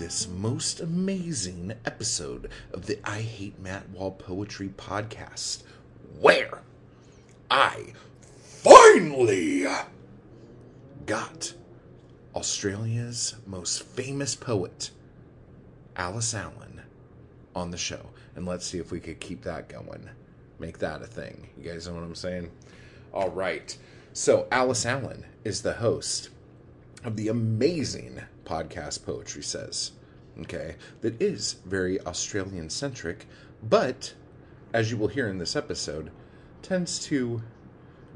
this most amazing episode of the I Hate Matt Wall Poetry podcast, where I finally got Australia's most famous poet, Alice Allan, on the show. And let's see if we could keep that going. Make that a thing. You guys know what I'm saying? All right. So, Alice Allan is the host of the amazing podcast Poetry Says, okay, that is very Australian centric, but as you will hear in this episode, tends to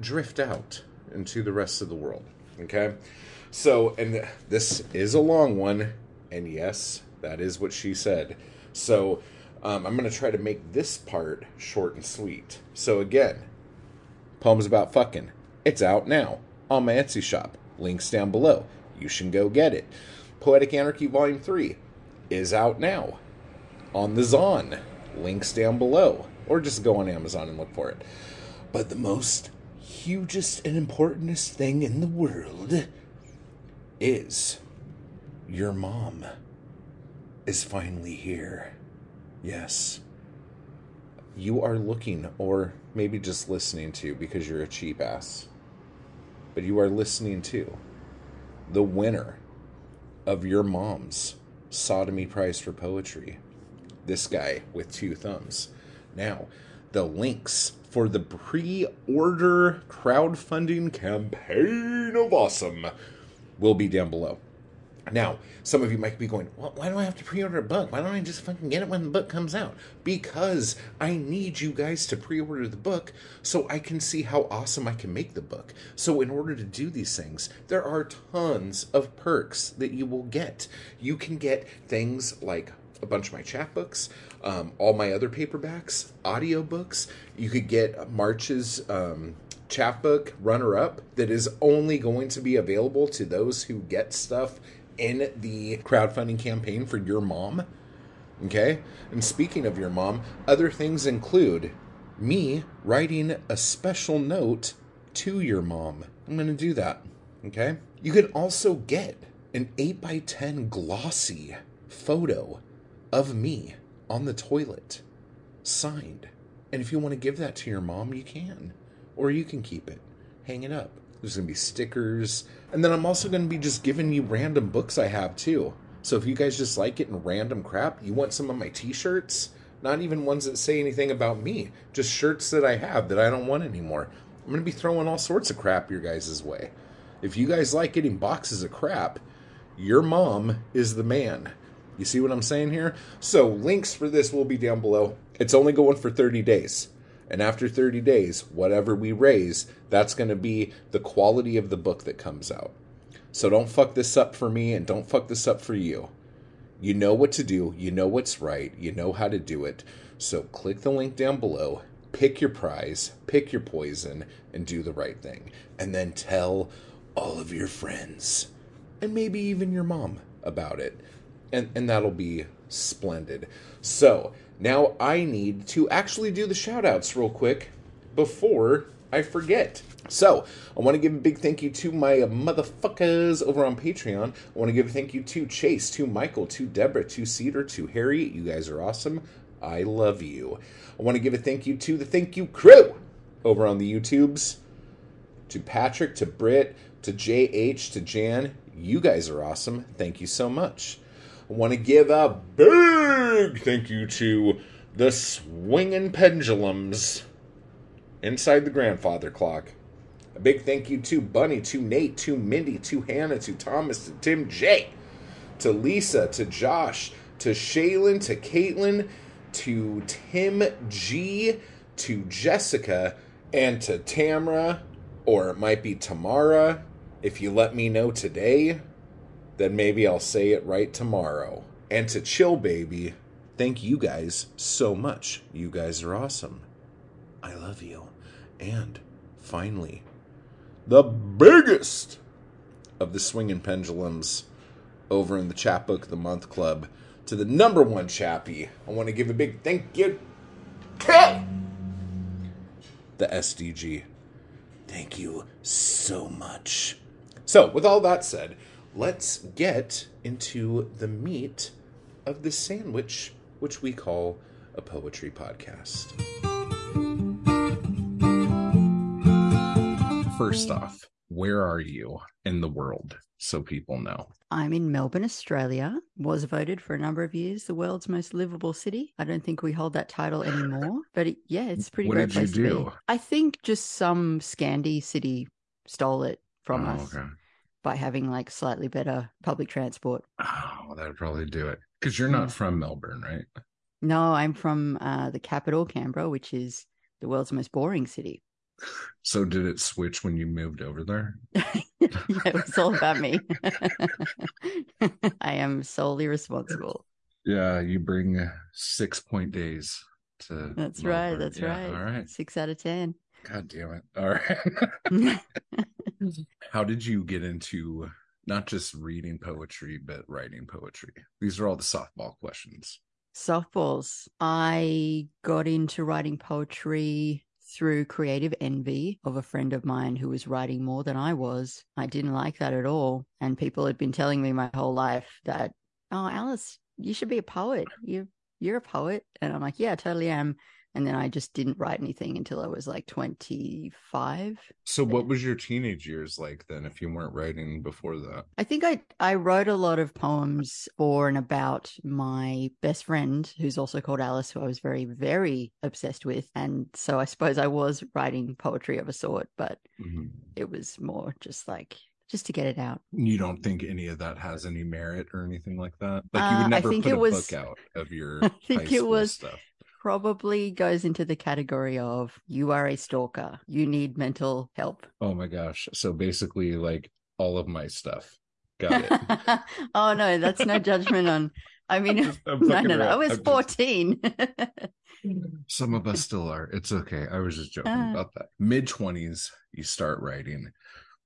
drift out into the rest of the world, okay? So, and this is a long one, and yes, that is what she said. So, um, I'm going to try to make this part short and sweet. So, again, poems about fucking. It's out now on my Etsy shop. Links down below. You should go get it. Poetic Anarchy Volume 3 is out now on the Zon. Links down below. Or just go on Amazon and look for it. But the most hugest and importantest thing in the world is your mom is finally here. Yes. You are looking, or maybe just listening to because you're a cheap ass, but you are listening to the winner of your mom's sodomy prize for poetry. This guy with two thumbs. Now, the links for the pre order crowdfunding campaign of awesome will be down below. Now, some of you might be going, well, why do I have to pre order a book? Why don't I just fucking get it when the book comes out? Because I need you guys to pre order the book so I can see how awesome I can make the book. So, in order to do these things, there are tons of perks that you will get. You can get things like a bunch of my chapbooks, um, all my other paperbacks, audiobooks. You could get March's um, chapbook runner up that is only going to be available to those who get stuff in the crowdfunding campaign for your mom. Okay? And speaking of your mom, other things include me writing a special note to your mom. I'm going to do that. Okay? You can also get an 8 by 10 glossy photo of me on the toilet, signed. And if you want to give that to your mom, you can. Or you can keep it, hang it up. There's going to be stickers. And then I'm also going to be just giving you random books I have too. So if you guys just like it and random crap, you want some of my t shirts, not even ones that say anything about me, just shirts that I have that I don't want anymore. I'm going to be throwing all sorts of crap your guys' way. If you guys like getting boxes of crap, your mom is the man. You see what I'm saying here? So, links for this will be down below. It's only going for 30 days. And after 30 days, whatever we raise, that's going to be the quality of the book that comes out. So don't fuck this up for me and don't fuck this up for you. You know what to do, you know what's right, you know how to do it. So click the link down below, pick your prize, pick your poison, and do the right thing. And then tell all of your friends and maybe even your mom about it. And, and that'll be splendid. So, now I need to actually do the shout outs real quick before I forget. So, I want to give a big thank you to my motherfuckers over on Patreon. I want to give a thank you to Chase, to Michael, to Deborah, to Cedar, to Harry. You guys are awesome. I love you. I want to give a thank you to the Thank You crew over on the YouTubes. To Patrick, to Britt, to JH, to Jan. You guys are awesome. Thank you so much. I want to give a big thank you to the swinging pendulums inside the grandfather clock. A big thank you to Bunny, to Nate, to Mindy, to Hannah, to Thomas, to Tim J, to Lisa, to Josh, to Shaylin, to Caitlin, to Tim G, to Jessica, and to Tamra, or it might be Tamara. If you let me know today, then maybe I'll say it right tomorrow. And to Chill Baby, thank you guys so much. You guys are awesome. I love you. And finally, the biggest of the swinging pendulums over in the Chapbook of the Month Club to the number one chappie. I want to give a big thank you to the SDG. Thank you so much. So, with all that said, let's get into the meat of the sandwich, which we call a poetry podcast. First off, where are you in the world so people know? I'm in Melbourne, Australia. Was voted for a number of years the world's most livable city. I don't think we hold that title anymore, but it, yeah, it's a pretty What great did you place to do? be. I think just some Scandi city stole it from oh, us okay. By having like slightly better public transport. Oh, that'd probably do it. Because you're not Mm. from Melbourne, right? No, I'm from uh, the capital, Canberra, which is the world's most boring city. So did it switch when you moved over there? yeah, it was all about me. I am solely responsible. Yeah, you bring six point days to. That's right. That's Yeah, right. All right. Six out of 10. God damn it. All right. How did you get into not just reading poetry, but writing poetry? These are all the softball questions. Softballs. I got into writing poetry through creative envy of a friend of mine who was writing more than I was. I didn't like that at all. And people had been telling me my whole life that, oh, Alice, you should be a poet. You, you're a poet. And I'm like, yeah, I totally am. And then I just didn't write anything until I was like 25. So, what was your teenage years like then if you weren't writing before that? I think I I wrote a lot of poems for and about my best friend, who's also called Alice, who I was very very obsessed with, and so I suppose I was writing poetry of a sort, but Mhm. it was more just like just to get it out. You don't think any of that has any merit or anything like that? Like you Uh, would never think put it a was- book out of your I think high it was- stuff. Probably goes into the category of you are a stalker. You need mental help. Oh my gosh. So basically like all of my stuff. Got it. oh no, that's no judgment on. I mean, I'm no, fucking no, no. I was I'm just- fourteen. Some of us still are. It's okay. I was just joking Ah. about that. Mid 20s, you start writing.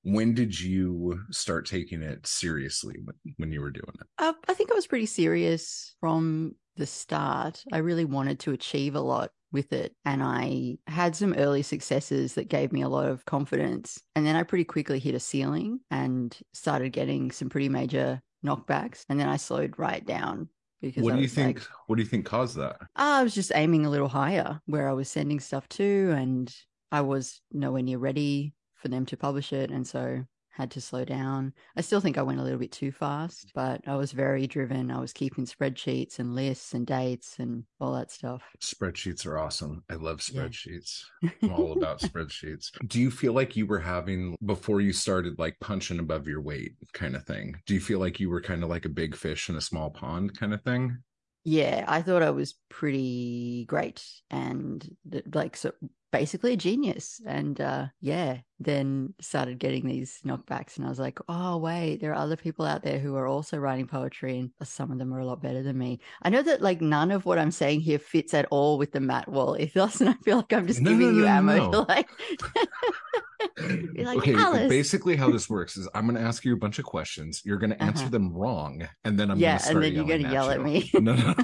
When did you start taking it seriously when, when you were doing it? Uh, I think I was pretty serious from the start. I really wanted to achieve a lot with it. And I had some early successes that gave me a lot of confidence. And then I pretty quickly hit a ceiling and started getting some pretty major knockbacks. And then I slowed right down because What I do you think? like, what do you think caused that? Ah, I was just aiming a little higher where I was sending stuff to, and I was nowhere near ready for them to publish it. And so had to slow down. I still think I went a little bit too fast, but I was very driven. I was keeping spreadsheets and lists and dates and all that stuff. Spreadsheets are awesome. I love Yeah. spreadsheets. I'm all about spreadsheets. Do you feel like you were having before you started like punching above your weight kind of thing? Do you feel like you were kind of like a big fish in a small pond kind of thing? Yeah, I thought I was pretty great and like so basically a genius. And uh yeah, then started getting these knockbacks and I was like, "Oh, wait, there are other people out there who are also writing poetry and some of them are a lot better than me." I know that like none of what I'm saying here fits at all with the Matt Wall ethos and I feel like I'm just No, giving no, you no, ammo no. to like like, okay, "Alice." basically how this works is I'm going to ask you a bunch of questions. You're going to answer Uh-huh. them wrong, and then I'm Yeah, gonna and then you're gonna yell at you. me. no, no,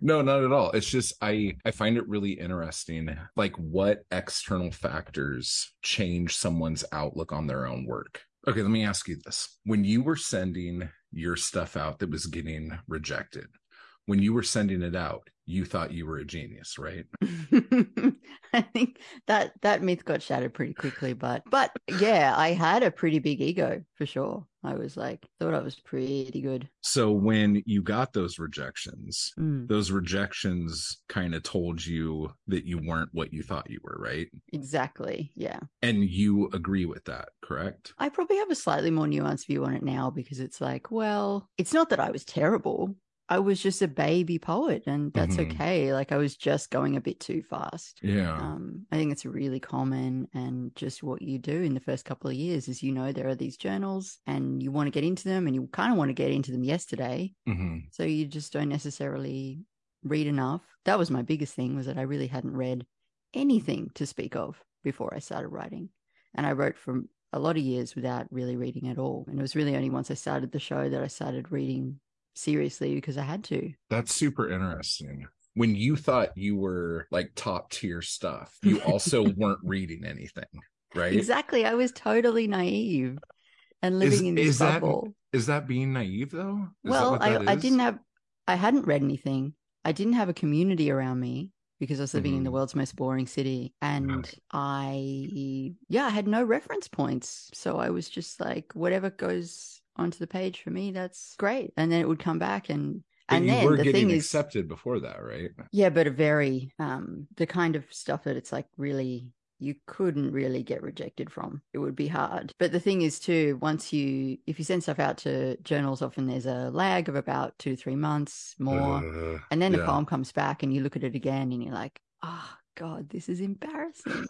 no, not at all. It's just I I find it really interesting, like what external factors change someone's outlook on their own work. Okay, let me ask you this: When you were sending your stuff out that was getting rejected, when you were sending it out, you thought you were a genius, right? I think that that myth got shattered pretty quickly, but but yeah, I had a pretty big ego for sure. I was like thought I was pretty good. So when you got those rejections, Mm, those rejections kind of told you that you weren't what you thought you were, right? exactly. Yeah. And you agree with that, correct? I probably have a slightly more nuanced view on it now because it's like, well, it's not that I was terrible. I was just a baby poet and that's Mhm. okay. Like I was just going a bit too fast. Yeah. Um, I think it's really common and just what you do in the first couple of years is you know there are these journals and you want to get into them and you kind of want to get into them yesterday. hmm So you just don't necessarily read enough. That was my biggest thing was that I really hadn't read anything to speak of before I started writing. And I wrote for a lot of years without really reading at all. And it was really only once I started the show that I started reading seriously because I had to. That's super interesting. When you thought you were like top tier stuff, you also weren't reading anything, right? Exactly. I was totally naive and Is- living in this is that- bubble. Is that being naive though? Is that well, I, that I is? didn't have, I hadn't read anything. I didn't have a community around me because I was living in the Mhm. world's most boring city. And I, yeah, I had no reference points. So I was just like, whatever goes onto the page for me, that's great. And then it would come back and, But and you then were the getting thing is, accepted before that, right? yeah, but a very, um, the kind of stuff that it's like really, you couldn't really get rejected from. It would be hard. But the thing is, too, once you, if you send stuff out to journals, often there's a lag of about two three months more. Uh, and then the yeah. poem comes back and you look at it again and you're like, oh, God, this is embarrassing.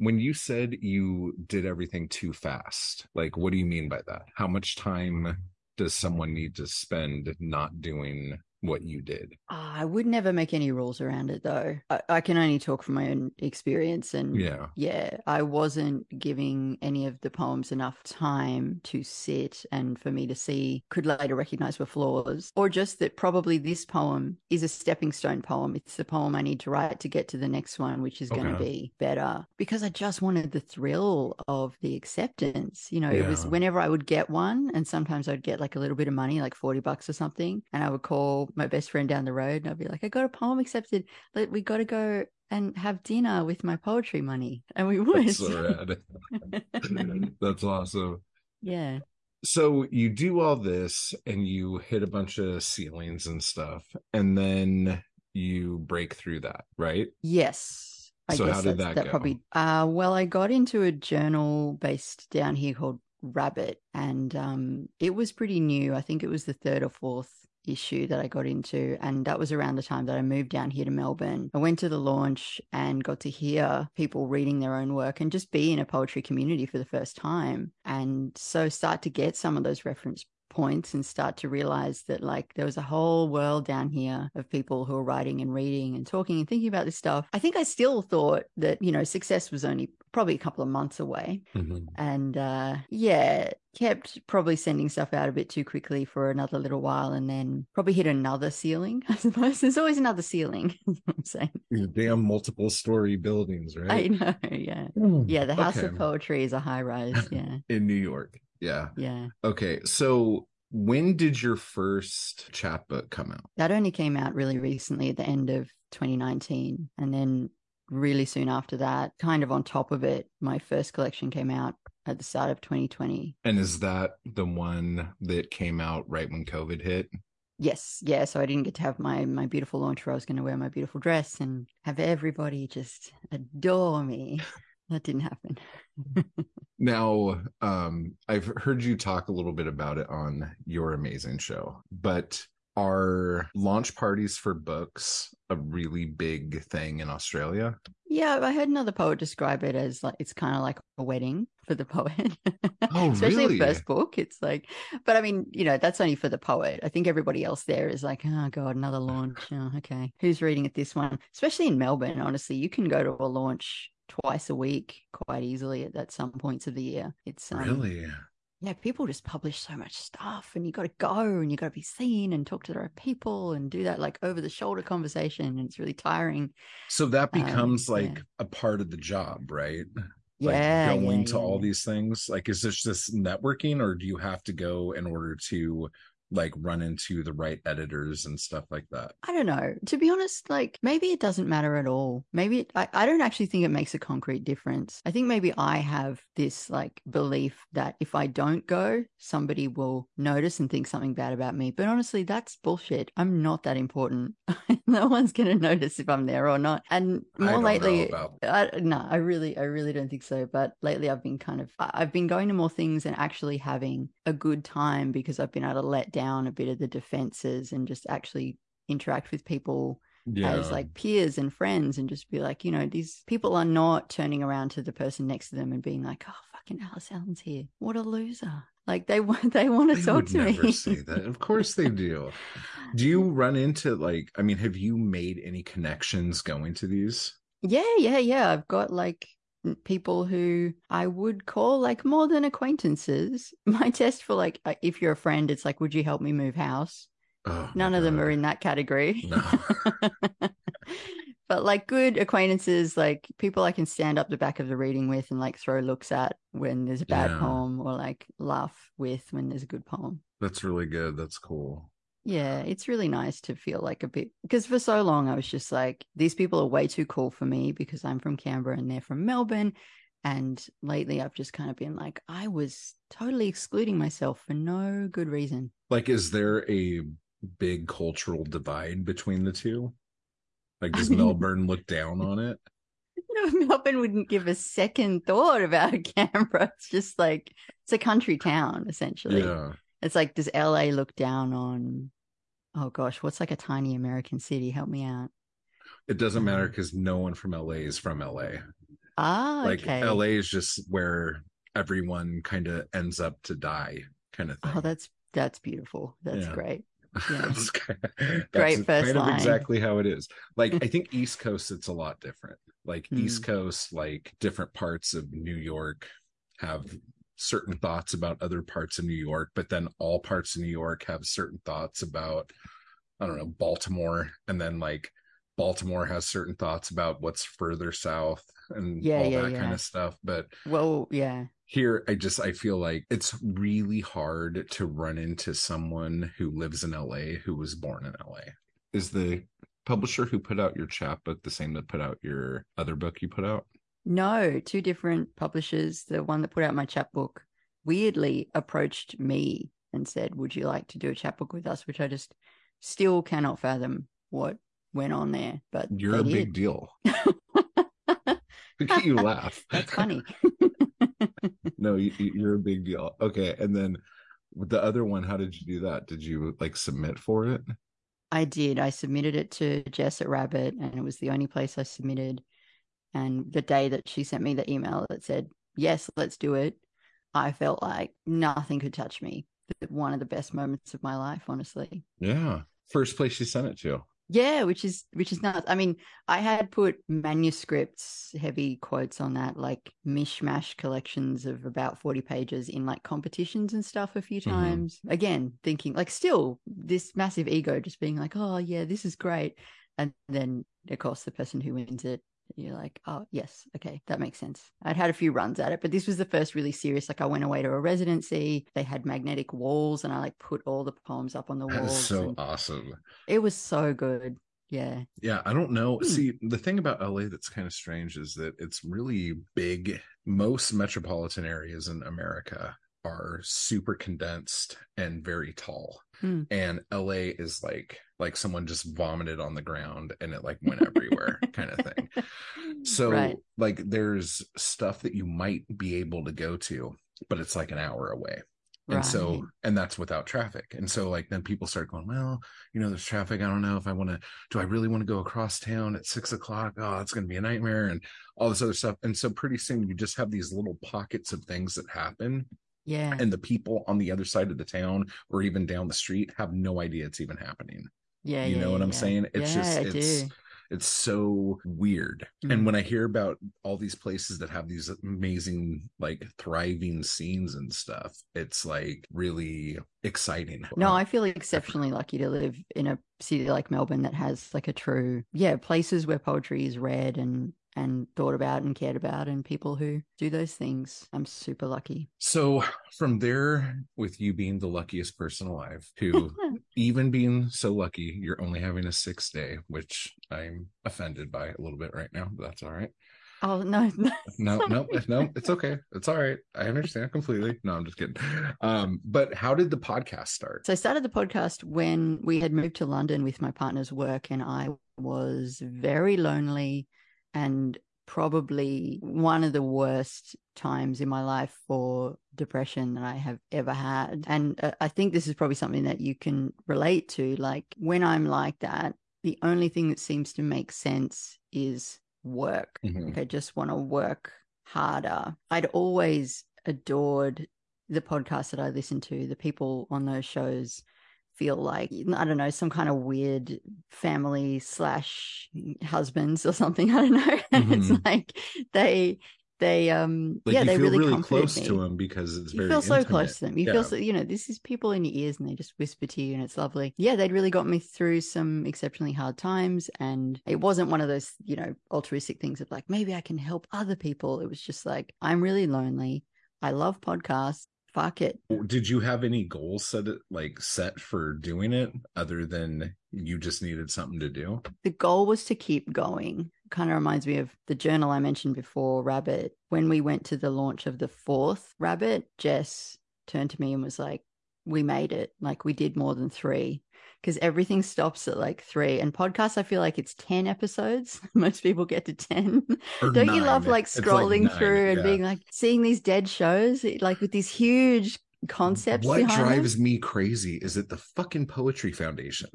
When you said you did everything too fast, like what do you mean by that? How much time does someone need to spend not doing what you did? Ah, I would never make any rules around it, though. I, I can only talk from my own experience. And Yeah. yeah, I wasn't giving any of the poems enough time to sit and for me to see, could later recognize were flaws, or just that probably this poem is a stepping stone poem. It's the poem I need to write to get to the next one, which is going to be better because I just wanted the thrill of the acceptance. You know, it was whenever I would get one, and sometimes I'd get like a little bit of money, like 40 bucks or something, and I would call my best friend down the road and I'd be like, I got a poem accepted. Like, we got to go and have dinner with my poetry money. And we would. That's so. That's awesome. yeah. So you do all this and you hit a bunch of ceilings and stuff, and then you break through that, right? Yes. I So how did that's- that go? probably uh well I got into a journal based down here called Rabbit and um it was pretty new. I think it was the third or fourth issue that I got into and that was around the time that I moved down here to Melbourne. I went to the launch and got to hear people reading their own work and just be in a poetry community for the first time and so start to get some of those reference points and start to realize that like there was a whole world down here of people who are writing and reading and talking and thinking about this stuff. I think I still thought that, you know, success was only probably a couple of months away. And uh yeah, kept probably sending stuff out a bit too quickly for another little while and then probably hit another ceiling, I suppose. There's always another ceiling, I'm saying. These damn multiple story buildings, right? I know, yeah. Yeah, the House of Poetry is a high rise. Yeah. In New York. Yeah. Yeah. Okay. So when did your first chapbook come out? That only came out really recently at the end of 2019. And then really soon after that, kind of on top of it, my first collection came out at the start of 2020. And is that the one that came out right when COVID hit? Yes, yeah. So I didn't get to have my my beautiful launch where I was going to wear my beautiful dress and have everybody just adore me. That didn't happen. Now, um, I've heard you talk a little bit about it on your amazing show, but are launch parties for books a really big thing in Australia? Yeah, I heard another poet describe it as like it's kind of like a wedding for the poet. Oh, Especially really? first book. It's like, but I mean, you know, that's only for the poet. I think everybody else there is like, oh god, another launch. Oh, okay, who's reading at this one? Especially in Melbourne, honestly, you can go to a launch twice a week quite easily at, at some points of the year. It's um, Really? yeah, people just publish so much stuff and you got to go and you got to be seen and talk to the right people and do that like over the shoulder conversation. And it's really tiring. So that Um, becomes yeah. like a part of the job, right? Yeah. like going yeah, to yeah, all yeah. these things like is this just networking or do you have to go in order to like run into the right editors and stuff like that I don't know. To be honest, like maybe it doesn't matter at all. Maybe it, I, I don't actually think it makes a concrete difference. I think maybe I have this like belief that if I don't go, somebody will notice and think something bad about me. But honestly, that's bullshit. I'm not that important. no one's going to notice if I'm there or not. And more lately, about I, no, I really, I really don't think so. But lately, I've been kind of, I've been going to more things and actually having a good time because I've been able to let down a bit of the defenses and just actually interact with people yeah as like peers and friends and just be like, you know, these people are not turning around to the person next to them and being like, oh, fucking Alice Allan's here. What a loser. Like they want, they want to they talk to never me. say that of course they do do you run into like i mean have you made any connections going to these Yeah, yeah, yeah. I've got like people who I would call like more than acquaintances. My test for like, if you're a friend, it's like, would you help me move house? oh None of them are in that category. no but like good acquaintances, like people I can stand up the back of the reading with and like throw looks at when there's a bad Yeah. poem or like laugh with when there's a good poem. That's really good. That's cool. Yeah, it's really nice to feel like a bit because for so long I was just like, these people are way too cool for me because I'm from Canberra and they're from Melbourne. And lately I've just kind of been like, I was totally excluding myself for no good reason. Like, is there a big cultural divide between the two? Like, does Melbourne look down on it? No, Melbourne wouldn't give a second thought about Canberra. It's just like it's a country town, essentially. Yeah. It's like, does LA look down on? Oh gosh, what's like a tiny American city? Help me out. It doesn't matter Um, because no one from LA is from LA. Ah, Like, okay. LA is just where everyone kind of ends up to die, kind of thing. Oh, that's that's beautiful. That's Yeah. great. yeah. That's ki- Great first kind of line. exactly how it is. Like I think East Coast it's a lot different. Like Hmm. East Coast, like different parts of New York have certain thoughts about other parts of New York, but then all parts of New York have certain thoughts about I don't know, Baltimore and then like Baltimore has certain thoughts about what's further south and Yeah, all yeah, that yeah. kind of stuff. But Well, yeah. here i just i feel like it's really hard to run into someone who lives in la who was born in la is the publisher who put out your chapbook the same that put out your other book you put out No, two different publishers. The one that put out my chapbook weirdly approached me and said, Would you like to do a chapbook with us? Which I just still cannot fathom what went on there. But you're a they big deal look at you laugh That's funny. no you, you're a big deal okay and then with the other one how did you do that did you like submit for it I did. I submitted it to Jess at Rabbit, and it was the only place I submitted. And the day that she sent me the email that said, Yes, let's do it, I felt like nothing could touch me. One of the best moments of my life, honestly. yeah first place you sent it to Yeah, which is which is nuts. I mean, I had put manuscripts, heavy quotes on that, like mishmash collections of about 40 pages in like competitions and stuff a few Mhm. times. Again, thinking like still this massive ego just being like, oh yeah, this is great. And then of course the person who wins it, you're like, oh yes, okay, that makes sense. I'd had a few runs at it, but this was the first really serious. Like I went away to a residency. They had magnetic walls and I like put all the poems up on the that is walls. so awesome it was so good. Yeah. Yeah, I don't know. Hmm. See, the thing about LA that's kind of strange is that it's really big. Most metropolitan areas in America are super condensed and very tall. Hmm. And LA is like like someone just vomited on the ground and it like went everywhere kind of thing. So right. like there's stuff that you might be able to go to, but it's like an hour away. And so, and that's without traffic. And so, like, then people start going, well, you know, there's traffic. I don't know if I want to, do I really want to go across town at six o'clock? Oh, it's going to be a nightmare and all this other stuff. And so, pretty soon, you just have these little pockets of things that happen. Yeah. And the people on the other side of the town or even down the street have no idea it's even happening. yeah. you yeah, know what yeah, I'm yeah. saying? It's just, I it's, do. it's so weird. Mm. And when I hear about all these places that have these amazing, like thriving scenes and stuff, it's like really exciting. No, I feel exceptionally lucky to live in a city like Melbourne that has like a true, yeah, places where poetry is read and and thought about and cared about, and people who do those things. I'm super lucky. So from there, with you being the luckiest person alive, to even being so lucky, you're only having a six day, which I'm offended by a little bit right now, but that's all right. oh no, no. No, no, no, it's okay. It's all right. I understand completely. No, I'm just kidding. Um, but how did the podcast start? So I started the podcast when we had moved to London with my partner's work, and I was very lonely and probably one of the worst times in my life for depression that I have ever had. And uh, I think this is probably something that you can relate to. Like when I'm like that, the only thing that seems to make sense is work. Mhm. Like I just want to work harder. I'd always adored the podcasts that I listened to, the people on those shows feel like I don't know, some kind of weird family slash husbands or something. I don't know. And it's like they they um Like yeah, they really, really, close me. to them because it's You very feel so close to them. You Yeah. feel so, you know, this is people in your ears and they just whisper to you and it's lovely. Yeah, they'd really got me through some exceptionally hard times. And it wasn't one of those, you know, altruistic things of like, maybe I can help other people. It was just like, I'm really lonely. I love podcasts. Fuck it. Did you have any goals set it like set for doing it other than you just needed something to do? The goal was to keep going. Kind of reminds me of the journal I mentioned before, Rabbit. When we went to the launch of the fourth Rabbit, Jess turned to me and was like, We made it. Like, we did more than three because everything stops at like three. And podcasts, I feel like it's 10 episodes. Most people get to 10. Or Don't you love like like scrolling nine, through and being like seeing these dead shows, like with these huge concepts What behind them? drives me crazy is that the fucking Poetry Foundation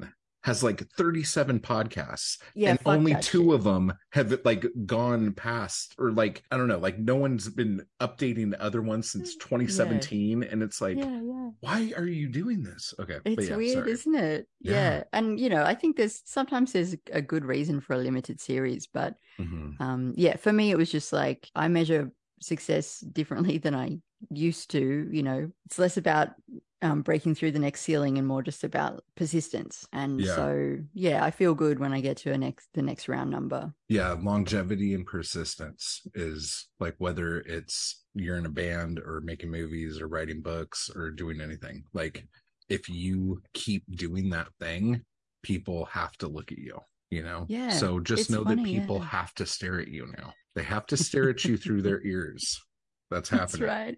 has like 37 podcasts Yeah, and only two shit. of them have like gone past or like I don't know, like no one's been updating the other ones since 2017 and it's like yeah, yeah. why are you doing this? Okay. but It's yeah, weird, sorry. isn't it? Yeah. Yeah. And you know, I think there's sometimes there's a good reason for a limited series, but Mhm. um yeah, for me it was just like I measure success differently than I used to, you know. It's less about um breaking through the next ceiling and more just about persistence. And Yeah. so yeah, I feel good when I get to a next the next round number. Yeah, longevity and persistence is like whether it's you're in a band or making movies or writing books or doing anything. Like if you keep doing that thing, people have to look at you, you know? Yeah, So just know that people yeah. have to stare at you now. They have to stare at you through their ears. That's That's right.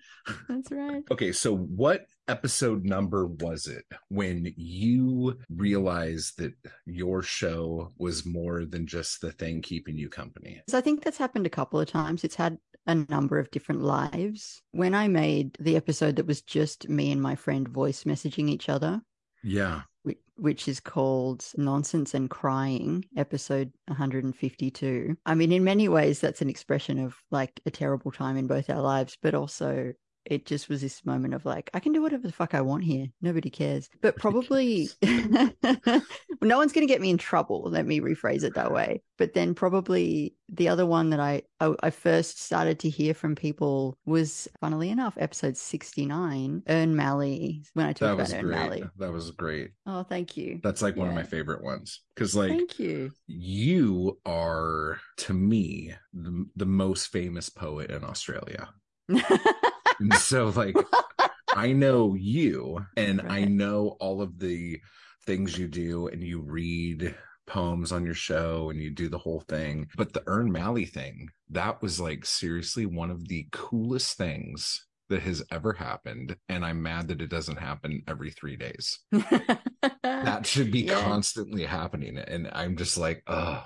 That's right. Okay, so what episode number was it when you realized that your show was more than just the thing keeping you company? So I think that's happened a couple of times. It's had a number of different lives. When I made the episode that was just me and my friend voice messaging each other, Yeah. which, which is called Nonsense and Crying, episode 152. I mean, in many ways, that's an expression of like a terrible time in both our lives, but also it just was this moment of like, I can do whatever the fuck I want here. Nobody cares. But probably no one's going to get me in trouble. Let me rephrase it that way. But then probably the other one that I, I I first started to hear from people was, funnily enough, episode 69, Ern Malley. When I talked about Ern great. Malley. That was great. Oh, thank you. That's like one of my favorite ones because, like, Thank you. you are to me the, the most famous poet in Australia. And so, like, I know you and I know all of the things you do, and you read poems on your show and you do the whole thing. But the Ern Malley thing, that was like seriously one of the coolest things that has ever happened. And I'm mad that it doesn't happen every three days. That should be Yeah. constantly happening. And I'm just like, oh.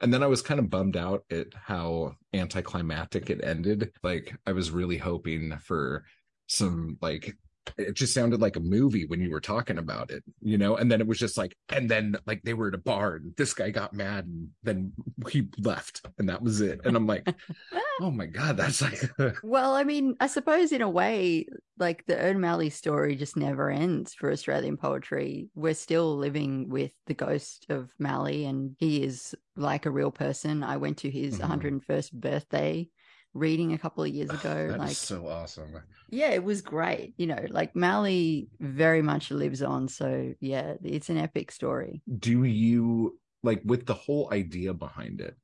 And then I was kind of bummed out at how anticlimactic it ended. Like I was really hoping for some like it just sounded like a movie when you were talking about it, you know? And then it was just like, and then like they were at a bar and this guy got mad and then he left and that was it. And I'm like, oh my God, that's like, well, I mean, I suppose in a way, like the Ern Malley story just never ends for Australian poetry. We're still living with the ghost of Malley, and he is like a real person. I went to his Mhm. 101st birthday reading a couple of years ago. that is like, so awesome. yeah, it was great. You know, like Malley very much lives on. So, yeah, it's an epic story. do you like with the whole idea behind it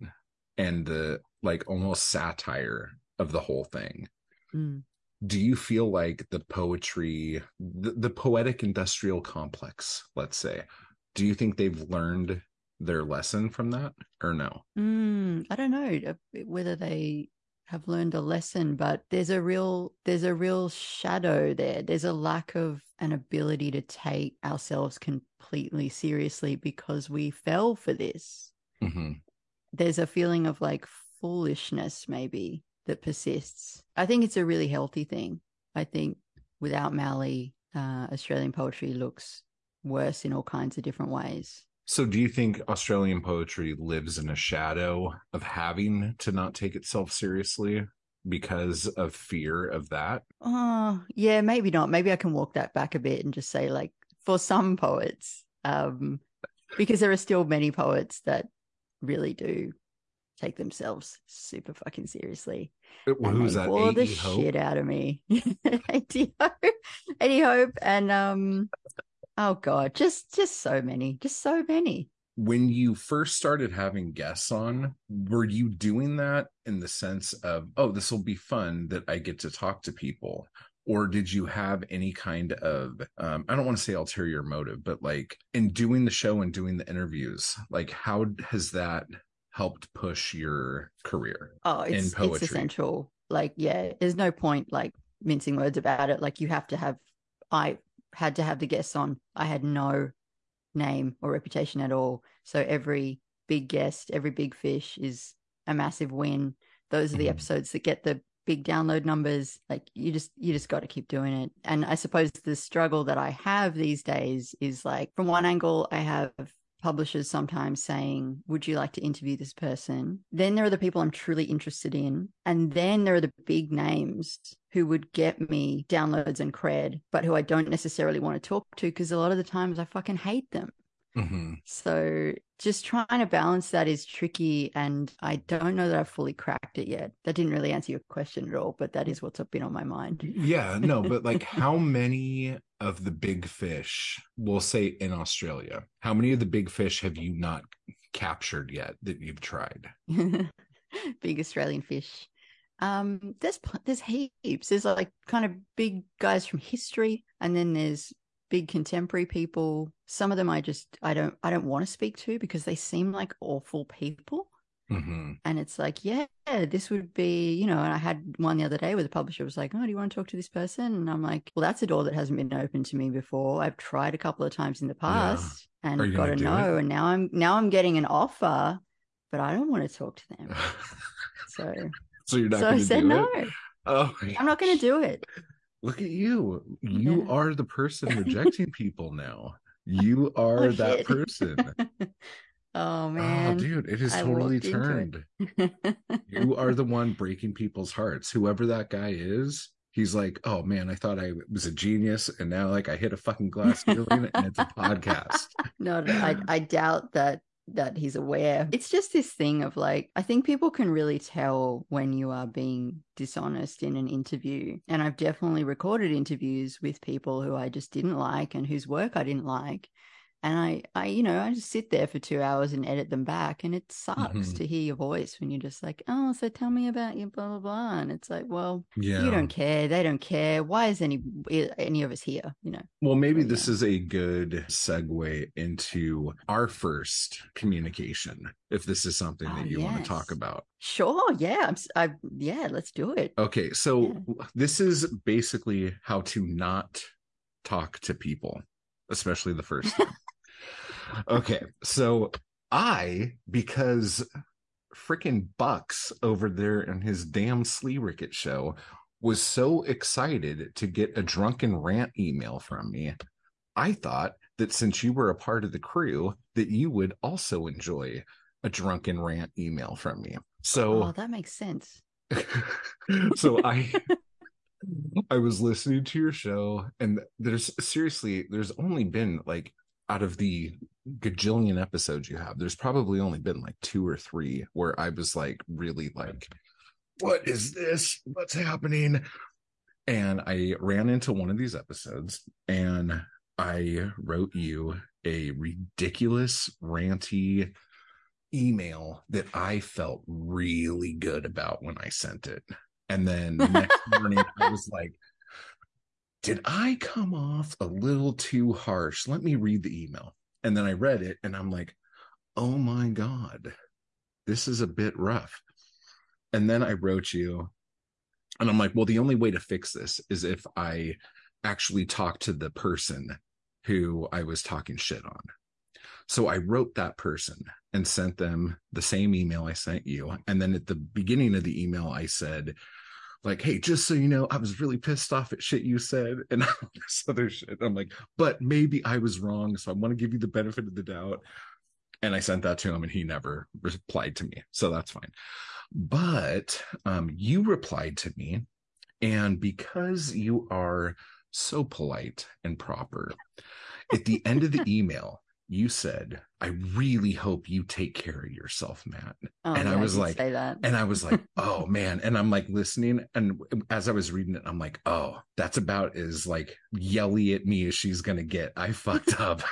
and the like almost satire of the whole thing Mm. do you feel like the poetry the, the poetic industrial complex let's say do you think they've learned their lesson from that or no Mm, I don't know uh, whether they have learned a lesson, but there's a real there's a real shadow there. There's a lack of an ability to take ourselves completely seriously because we fell for this. hmm There's a feeling of like foolishness maybe that persists. I think it's a really healthy thing. I think without Malley, uh, Australian poetry looks worse in all kinds of different ways. So do you think australian poetry lives in a shadow of having to not take itself seriously because of fear of that Oh, yeah, maybe not. Maybe I can walk that back a bit and just say, like, for some poets, um, because there are still many poets that really do take themselves super fucking seriously. Well, who's they that bore the Hope? shit out of me. A.D. Hope, A.D. Hope, and um, oh god, just just so many, just so many. when you first started having guests on, were you doing that in the sense of, oh, this will be fun that I get to talk to people? or did you have any kind of um, i don't want to say ulterior motive but like in doing the show and doing the interviews like how has that helped push your career Oh, in it's it's essential. Like, yeah, there's no point like mincing words about it. Like, you have to have. I had to have the guests on. I had no name or reputation at all. So every big guest, every big fish is a massive win. Those are the Mhm. episodes that get the big download numbers. Like, you just you just got to keep doing it. And I suppose the struggle that I have these days is like, from one angle, I have publishers sometimes saying, Would you like to interview this person? Then there are the people I'm truly interested in. And then there are the big names who would get me downloads and cred, but who I don't necessarily want to talk to because a lot of the times I fucking hate them. Mhm. So just trying to balance that is tricky. And I don't know that I've fully cracked it yet. That didn't really answer your question at all, but that is what's been on my mind. yeah no but like how many of the big fish we'll say in australia how many of the big fish have you not captured yet that you've tried big Australian fish. Um, there's there's heaps. There's like kind of big guys from history, and then there's big contemporary people. Some of them I just I don't I don't want to speak to because they seem like awful people. hmm And it's like, yeah, this would be, you know, and I had one the other day where the publisher was like, Oh, do you want to talk to this person? And I'm like, Well, that's a door that hasn't been opened to me before. I've tried a couple of times in the past Are and got a no. And now I'm now I'm getting an offer, but I don't want to talk to them. So so you're not so I going to said do no. it oh I'm not gonna do it. Look at you. You Yeah. are the person rejecting people now. You oh, are Oh, that shit. person. oh Oh, man. dude, it has I totally turned. You are the one breaking people's hearts. Whoever that guy is, he's like, oh man, I thought I was a genius. And now, like, I hit a fucking glass ceiling and it's a podcast. no, no, I I doubt that that he's aware. It's just this thing of like I think people can really tell when you are being dishonest in an interview. And I've definitely recorded interviews with people who I just didn't like and whose work I didn't like. And I, I, you know, I just sit there for two hours and edit them back. And it sucks Mhm. to hear your voice when you're just like, oh, so tell me about your blah, blah, blah. And it's like, well, Yeah. you don't care. They don't care. Why is any any of us here? You know? Well, maybe So, this yeah. is a good segue into our first communication, if this is something Oh, that you want to talk about. Sure. Yeah. I, yeah, let's do it. Okay, so Yeah. this is basically how to not talk to people, especially the first. Okay, so I, because freaking Bucks over there in his damn Slee Ricket show was so excited to get a drunken rant email from me, I thought that since you were a part of the crew, that you would also enjoy a drunken rant email from me. So Oh, that makes sense. so I I was listening to your show and there's seriously there's only been like out of the gajillion episodes you have there's probably only been like two or three where I was like really like what is this what's happening and I ran into one of these episodes and I wrote you a ridiculous ranty email that I felt really good about when I sent it. And then the next morning, I was like, did I come off a little too harsh? Let me read the email. And then I read it and I'm like, oh my God, this is a bit rough. And then I wrote you, and I'm like, well, the only way to fix this is if I actually talk to the person who I was talking shit on. So I wrote that person and sent them the same email I sent you. And then at the beginning of the email, I said, like, hey, just so you know, I was really pissed off at shit you said and all this other shit. I'm like, but maybe I was wrong. So I want to give you the benefit of the doubt. And I sent that to him and he never replied to me. So that's fine. But um, you replied to me. And because you are so polite and proper, at the end of the email, you said, I really hope you take care of yourself, Matt. Oh, And I was did like-. And I was like, oh man. And I'm like listening. And as I was reading it, I'm like, oh, that's about as like yelly at me as she's going to get. I fucked up.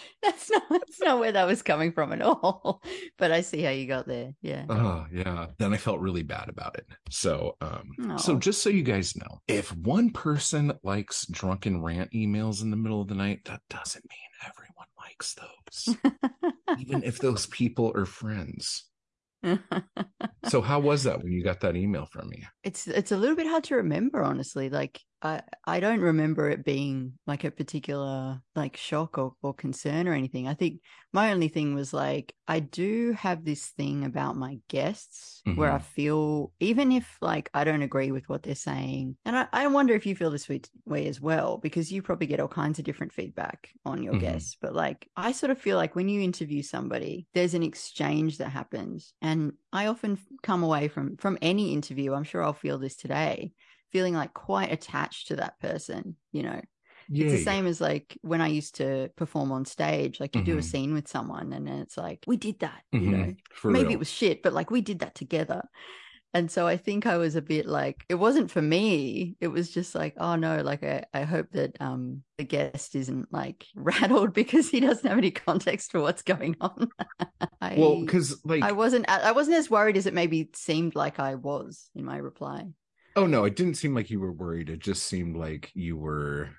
that's not that's not where that was coming from at all. But I see how you got there. Yeah. Oh, yeah. Then I felt really bad about it. So, um, so just so you guys know, if one person likes drunken rant emails in the middle of the night, that doesn't mean everyone likes those, even if those people are friends. So, how was that when you got that email from me? it's it's a little bit hard to remember honestly like i i don't remember it being like a particular like shock or, or concern or anything i think my only thing was like i do have this thing about my guests where i Mhm. feel even if like i don't agree with what they're saying and i, I wonder if you feel this way, way as well because you probably get all kinds of different feedback on your Mhm. guests but like i sort of feel like when you interview somebody there's an exchange that happens and i often come away from from any interview i'm sure i'll feel this today feeling like quite attached to that person you know it's the same as like when i used to perform on stage like you do a Mhm. scene with someone and then it's like we did that you Mhm. know For maybe real. it was shit but like we did that together and so i think i was a bit like it wasn't for me it was just like oh no like i, I hope that um the guest isn't like rattled because he doesn't have any context for what's going on I, well, because like, I wasn't I wasn't as worried as it maybe seemed like I was in my reply. Oh no, it didn't seem like you were worried. It just seemed like you were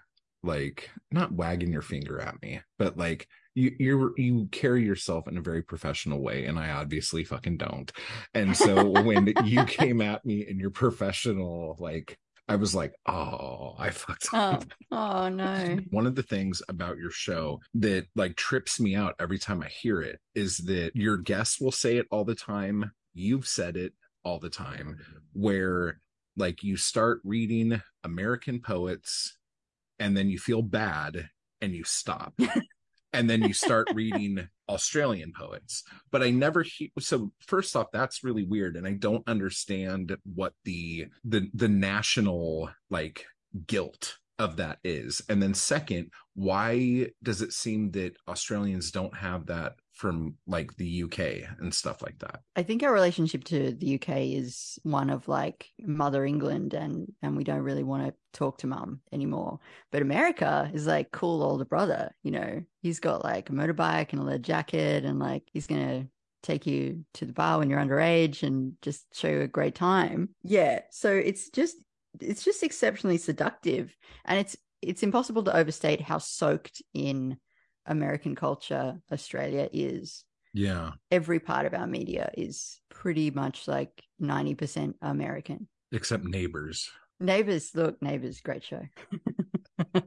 like not wagging your finger at me, but like you you you carry yourself in a very professional way, and I obviously fucking don't. And so when you came at me in your professional, like I was like, oh, I fucked oh, up. Oh, oh no. One of the things about your show that like trips me out every time I hear it is that your guests will say it all the time. You've said it all the time, where like you start reading American poets and then you feel bad and you stop. and then you start reading Australian poets. But I never he- so first off, that's really weird, and I don't understand what the the the national like guilt of that is. And then second, why does it seem that Australians don't have that from like the UK and stuff like that? I think our relationship to the UK is one of like mother England and and we don't really want to talk to mum anymore. But America is like cool older brother, you know. He's got like a motorbike and a leather jacket and like he's gonna take you to the bar when you're underage and just show you a great time. Yeah. So it's just it's just exceptionally seductive and it's it's impossible to overstate how soaked in American culture Australia is Yeah. every part of our media is pretty much like 90% American. Except neighbors. Neighbors, look, Neighbors, great show.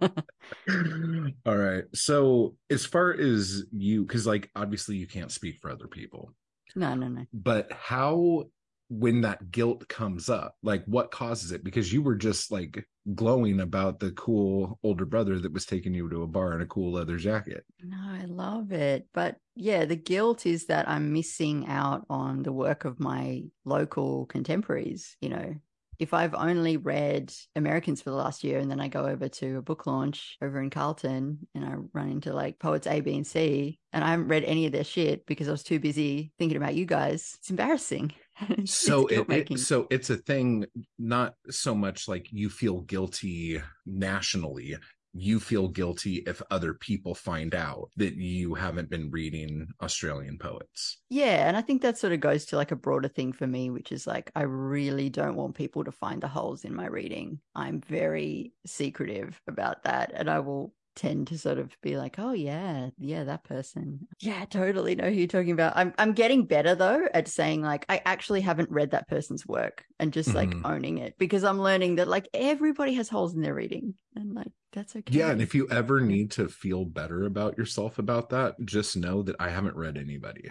All right. So as far as you, because like obviously you can't speak for other people, no, no, no. but how when that guilt comes up, like what causes it? Because you were just like glowing about the cool older brother that was taking you to a bar in a cool leather jacket. No, I love it. But yeah, the guilt is that I'm missing out on the work of my local contemporaries, you know. If I've only read Americans for the last year and then I go over to a book launch over in Carlton and I run into like poets A, B, and C and I haven't read any of their shit because I was too busy thinking about you guys, it's embarrassing. So it, it so it's a thing not so much like you feel guilty nationally you feel guilty if other people find out that you haven't been reading australian poets Yeah, and I think that sort of goes to like a broader thing for me, which is like I really don't want people to find the holes in my reading. I'm very secretive about that, and I will tend to sort of be like, "Oh yeah, yeah, that person. Yeah, totally know who you're talking about." I'm I'm getting better though at saying like I actually haven't read that person's work and just like Mhm. owning it because I'm learning that like everybody has holes in their reading, and like that's okay. yeah and if you ever need to feel better about yourself about that just know that i haven't read anybody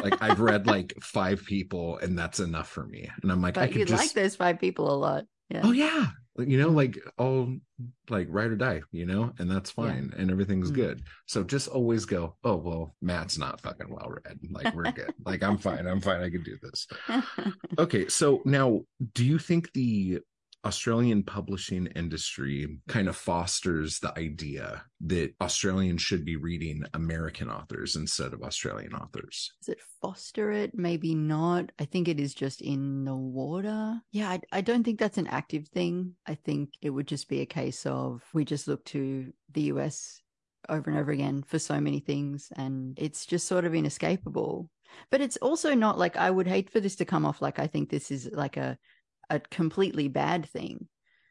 like i've read like five people and that's enough for me and i'm like i but could you just like those five people a lot. Yeah. oh yeah. You know like i'll like ride or die you know and that's Yeah. fine and everything's Mm. good. So just always go oh well matt's not fucking well read. Like we're good. Like i'm fine. I'm fine. I can do this. Okay so now do you think the australian publishing industry kind of fosters the idea that australians should be reading american authors instead of australian authors Does it foster it? Maybe not. I think it is just in the water. Yeah, I, I don't think that's an active thing. I think it would just be a case of we just look to the US over and over again for so many things and it's just sort of inescapable but it's also not like i would hate for this to come off like i think this is like a a completely bad thing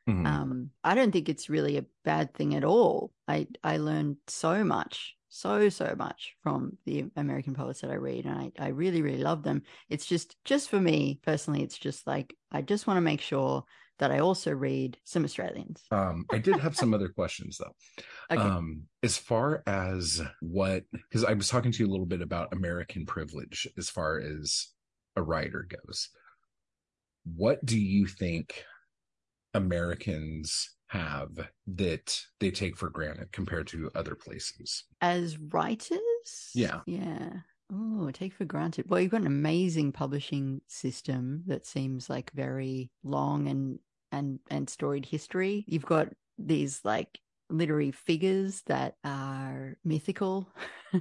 Mhm. um i don't think it's really a bad thing at all i i learned so much so so much from the american poets that i read and i i really really love them it's just just for me personally it's just like i just want to make sure that i also read some australians Um, I did have some other questions though. okay Um, as far as what, because I was talking to you a little bit about American privilege as far as a writer goes. What do you think Americans have that they take for granted compared to other places? as writers? Yeah. yeah. Oh take for granted. Well you've got an amazing publishing system that seems like very long and and and storied history. You've got these like literary figures that are mythical.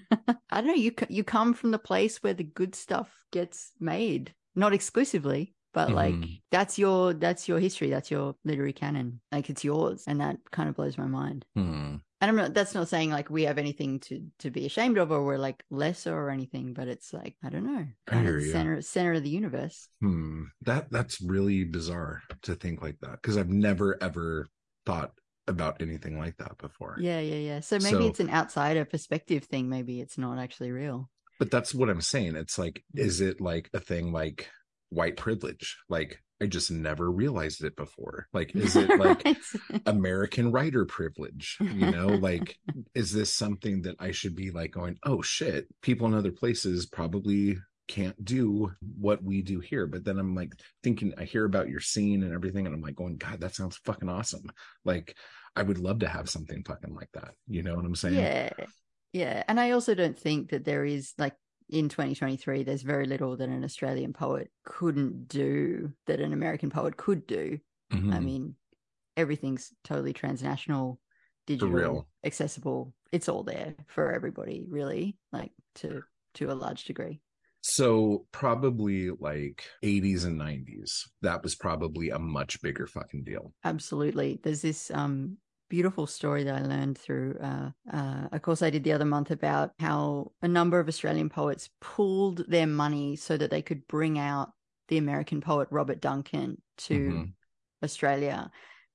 I don't know you you come from the place where the good stuff gets made not exclusively but like Mhm. that's your that's your history that's your literary canon like it's yours and that kind of blows my mind Hmm. and I'm not that's not saying like we have anything to to be ashamed of or we're like lesser or anything, but it's like, I don't know. I ya. center center of the universe. Hmm. That that's really bizarre to think like that because I've never ever thought about anything like that before. Yeah, yeah, yeah. So maybe So- it's an outsider perspective thing. Maybe it's not actually real. But that's what I'm saying. It's like, is it like a thing like white privilege? Like, I just never realized it before. Like, is it like American writer privilege? You know, like, is this something that I should be like going, oh shit, people in other places probably can't do what we do here. But then I'm like thinking, I hear about your scene and everything, and I'm like going, God, that sounds fucking awesome. Like, I would love to have something fucking like that. You know what I'm saying? yeah. Yeah. And I also don't think that there is like in 2023, there's very little that an Australian poet couldn't do that an American poet could do. I Mhm. mean, everything's totally transnational, digital, accessible. It's all there for everybody, really, like to to a large degree. So probably like 80s and 90s. That was probably a much bigger fucking deal. Absolutely. There's this um beautiful story that I learned through uh, uh, a course I did the other month about how a number of Australian poets pooled their money so that they could bring out the American poet Robert Duncan to Mhm. Australia.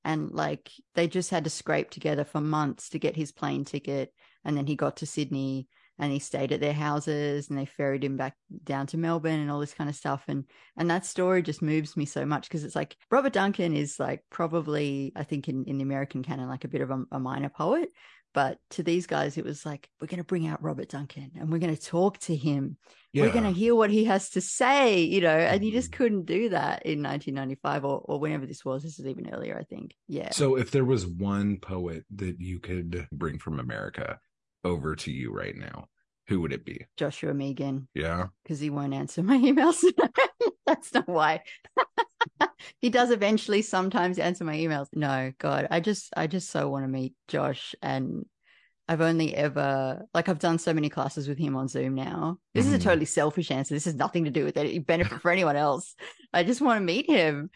And like they just had to scrape together for months to get his plane ticket. And then he got to Sydney and he stayed at their houses and they ferried him back down to Melbourne and all this kind of stuff. And and that story just moves me so much because it's like Robert Duncan is like probably, I think in, in the American canon, like a bit of a, a minor poet. But to these guys, it was like, we're going to bring out Robert Duncan and we're going to talk to him we're going to hear what he has to say, you know, and you just Mhm. couldn't do that in 1995 or, or whenever this was. This is even earlier, I think. Yeah. So if there was one poet that you could bring from America over to you right now, who would it be? Joshua Mehigan, Yeah. because he won't answer my emails. That's not why. he does eventually sometimes answer my emails. No, God, I just, I just so want to meet Josh and I've only ever like I've done so many classes with him on Zoom now. This is a Mhm. totally selfish answer. This has nothing to do with any benefit for anyone else. I just want to meet him.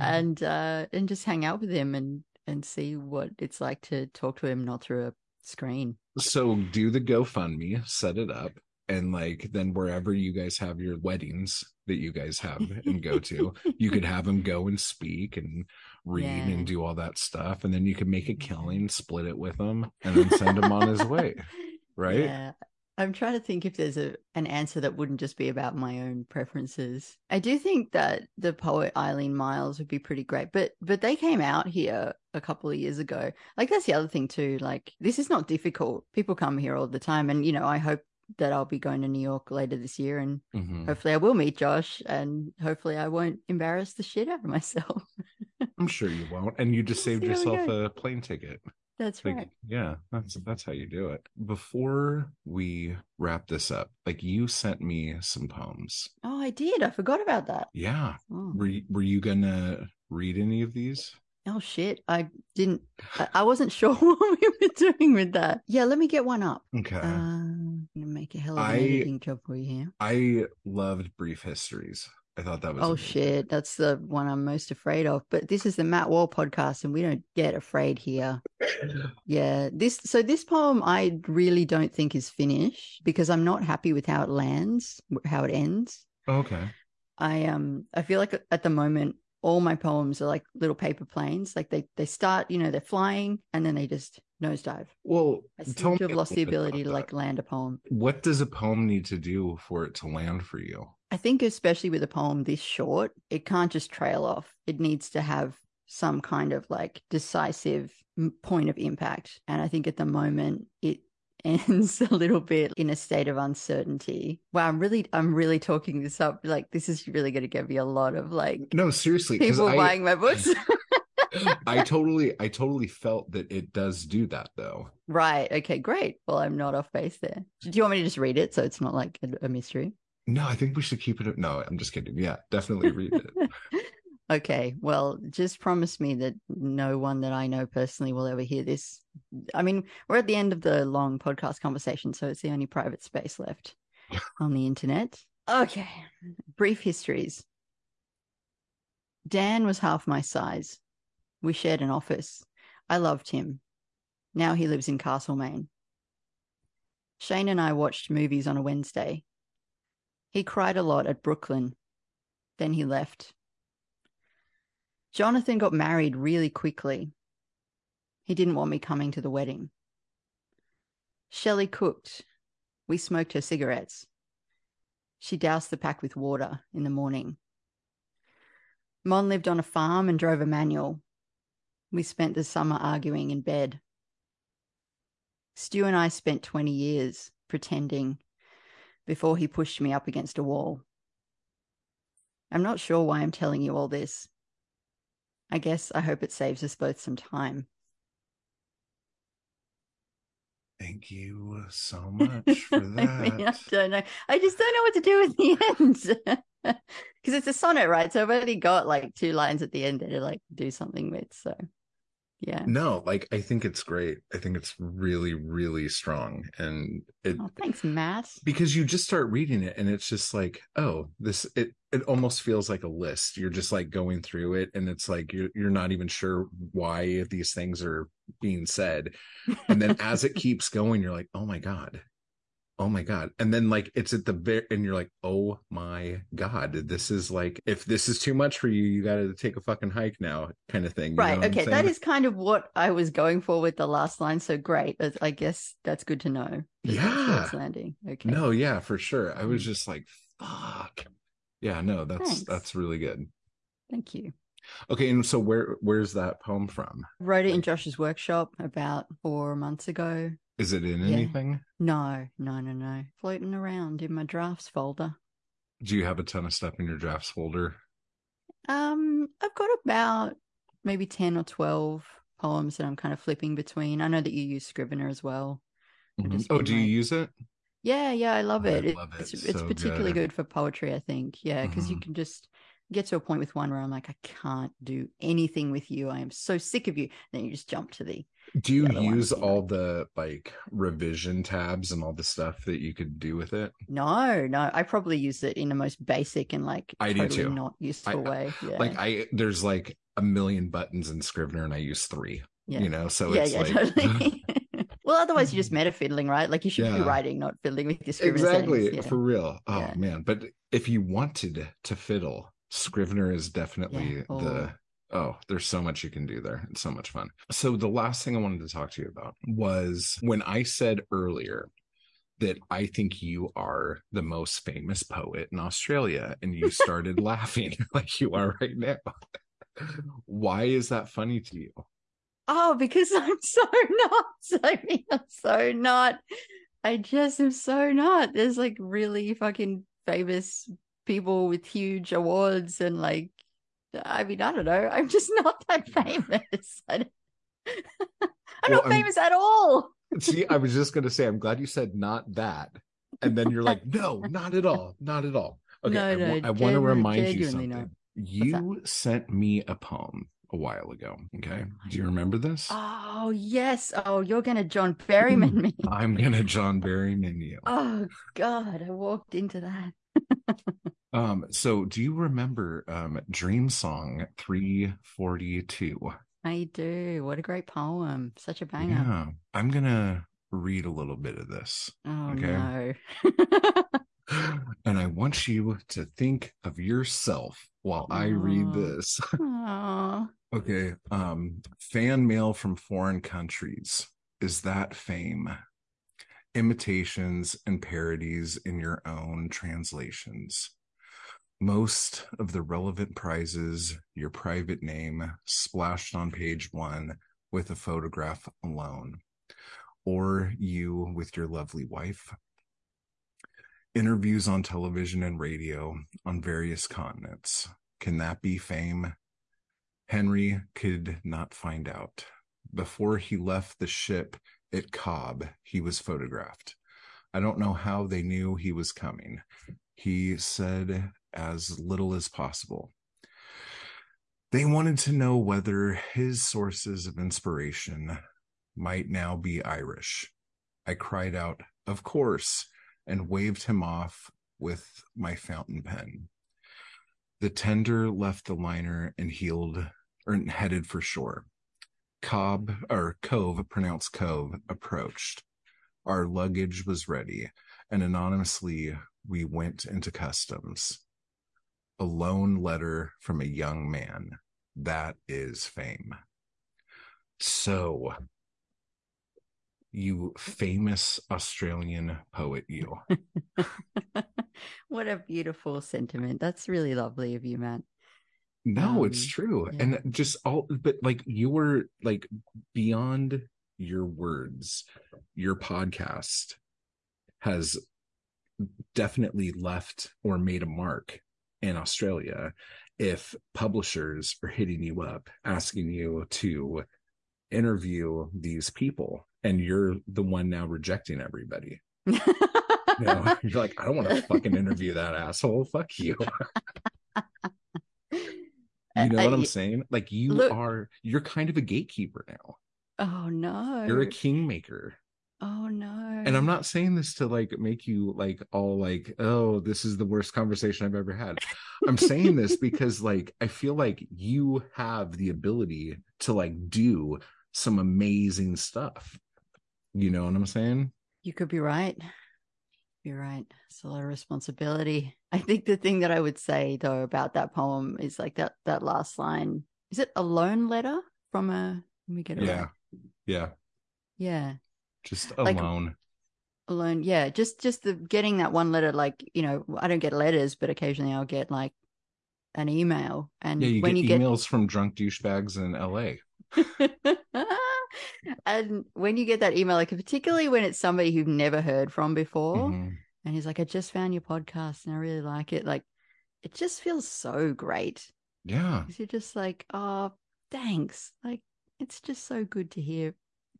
and uh and just hang out with him and and see what it's like to talk to him not through a screen So do the GoFundMe, set it up, and like then wherever you guys have your weddings that you guys have and go to, you could have him go and speak and read Yeah. and do all that stuff, and then you can make a killing, split it with him, and then send him on his way. Right? yeah i'm trying to think if there's a an answer that wouldn't just be about my own preferences. I do think that the poet eileen myles would be pretty great but but they came out here a couple of years ago. Like that's the other thing too like this is not difficult. People come here all the time and you know i hope that i'll be going to new york later this year and Mhm. hopefully i will meet josh and hopefully i won't embarrass the shit out of myself. I'm sure you won't, and you just saved see how we yourself a plane ticket. That's Like, right yeah, that's that's how you do it. Before we wrap this up, like you sent me some poems. Oh, I did. I forgot about that. Yeah, Oh, were you, were you gonna read any of these? oh shit. I didn't, I, wasn't sure what we were doing with that. Yeah, let me get one up. Okay. Um, I'm to make a hell of an I- editing job for you here. I loved brief histories. I thought that was Oh amazing. shit, that's the one I'm most afraid of. But this is the Matt Wall podcast, and we don't get afraid here. Yeah, this so this poem I really don't think is finished because I'm not happy with how it lands, how it ends. Okay. I um I feel like at the moment all my poems are like little paper planes. Like they they start, you know, they're flying and then they just nosedive. Well, I seem to have lost the ability to like land a poem. What does a poem need to do for it to land for you? I think especially with a poem this short, it can't just trail off. It needs to have some kind of like decisive point of impact. And I think at the moment it ends a little bit in a state of uncertainty. Wow, I'm really I'm really talking this up. Like this is really going to give me a lot of like No, seriously, people I, buying my books. I totally, I totally felt that it does do that though. right. Okay, great. Well, I'm not off base there. Do you want me to just read it so it's not like a, a mystery? No, I think we should keep it. No, I'm just kidding. Yeah, definitely read it. okay. Well, just promise me that no one that I know personally will ever hear this. I mean, we're at the end of the long podcast conversation, so it's the only private space left on the internet. Okay. Brief histories. Dan was half my size. We shared an office. I loved him. Now he lives in Castlemaine. Shane and I watched movies on a Wednesday. He cried a lot at Brooklyn. Then he left. Jonathan got married really quickly. He didn't want me coming to the wedding. Shelley cooked. We smoked her cigarettes. She doused the pack with water in the morning. Mon lived on a farm and drove a manual. We spent the summer arguing in bed. Stu and I spent 20 years pretending before he pushed me up against a wall. I'm not sure why I'm telling you all this. I guess I hope it saves us both some time. Thank you so much for I mean, I that. don't know. I just don't know what to do at the end because it's a sonnet, right? So I've only got like two lines at the end there to like do something with. So, yeah. No, like I think it's great. I think it's really, really strong, and it Oh, thanks, Matt. because you just start reading it, and it's just like, oh, this it it almost feels like a list. You're just like going through it, and it's like you're you're not even sure why these things are being said, and then as it keeps going, you're like, oh my god, oh my god, and then like it's at the very, and you're like, oh my god, this is like if this is too much for you, you got to take a fucking hike now, kind of thing. you Right. Okay. that is kind of what I was going for with the last line. So great. I guess that's good to know. that that's where Yeah. it's landing. Okay. No, yeah, for sure. I was Mm. just like, fuck. Yeah, no, that's Thanks. that's really good. Thank you. Okay, and so where where's that poem from? Wrote it in Josh's workshop about four months ago. Is it in Yeah. anything? No, no, no, no. Floating around in my drafts folder. Do you have a ton of stuff in your drafts folder? Um, I've got about maybe 10 or 12 poems that I'm kind of flipping between. I know that you use Scrivener as well. Mhm. Oh, do you use it? Yeah, yeah, I love I it. It- love it It's, it's particularly good. good for poetry, I think. Yeah, because you Mhm. can just get to a point with one where I'm like, I can't do anything with you. I am so sick of you. Then you just jump to the Do you other one use all the like revision tabs and all the stuff that you could do with it? no, no. I probably use it in the most basic and like I do totally too. not useful way. Yeah, Like I there's like a million buttons in Scrivener and I use three. yeah. You know, so yeah, it's yeah, like totally. well, otherwise you're just meta fiddling, right? Like you should be writing, not fiddling with your Scrivener exactly. Yeah. for real oh Yeah. man but if you wanted to fiddle scrivener is definitely Yeah. Oh. the oh there's so much you can do there it's so much fun so the last thing i wanted to talk to you about was when i said earlier that i think you are the most famous poet in australia and you started laughing like you are right now why is that funny to you Oh, because I'm so not. I mean, I'm so not. I just am so not. There's like really fucking famous people with huge awards and like, I mean, I don't know. I'm just not that famous. I I'm Well, not I'm- famous at all. See, I was just going to say, I'm glad you said not that. And then you're like, no, not at all. Not at all. Okay. No, I, no, want to remind you something. not. You sent me a poem a while ago. Okay. Oh Do you remember this? Oh, yes. Oh, you're going to John Berryman me. I'm going to John Berryman you. Oh, God. I walked into that. Um, so do you remember um Dream Song 342? I do. What a great poem. Such a banger. Yeah. I'm gonna read a little bit of this. Oh Okay. no. And I want you to think of yourself while I read this. Okay. Um, fan mail from foreign countries. Is that fame? Imitations and parodies in your own translations. Most of the relevant prizes, your private name splashed on page one with a photograph alone, or you with your lovely wife. Interviews on television and radio on various continents. Can that be fame? Henry could not find out. Before he left the ship at Cobb, he was photographed. I don't know how they knew he was coming. He said as little as possible. They wanted to know whether his sources of inspiration might now be Irish. I cried out, Of course, and waved him off with my fountain pen. The tender left the liner and heeled or er, headed for shore. Cobb or Cove, pronounced Cove, approached. Our luggage was ready, and anonymously we went into customs. A lone letter from a young man. That is fame. So, you famous Australian poet, you. what a beautiful sentiment. That's really lovely of you, Matt. No, it's Um, true. yeah. And just all, but like you were like beyond your words, your podcast has definitely left or made a mark in Australia. If publishers are hitting you up, asking you to interview these people, and you're the one now rejecting everybody. You know, you're like, I don't want to fucking interview that asshole. Fuck you. You know Uh, what I'm saying? Like you Look- are you're kind of a gatekeeper now. Oh no. You're a kingmaker. Oh no. And I'm not saying this to like make you like all like, oh, this is the worst conversation I've ever had. I'm saying this because like I feel like you have the ability to like do some amazing stuff. You know what I'm saying? You could be right. You're right. It's a lot of responsibility. I think the thing that I would say though about that poem is like that that last line. Is it a lone letter from a let me get it Yeah. right. Yeah. Yeah. Just Like- alone. Alone. Yeah. Just just the getting that one letter, like, you know, I don't get letters, but occasionally I'll get like an email. And yeah, you when get you emails from drunk douchebags in LA. and when you get that email, like particularly when it's somebody you've never heard from before. Mhm. and he's like, I just found your podcast and I really like it. Like, it just feels so great. Yeah. Because you're just like, oh, thanks. Like, it's just so good to hear,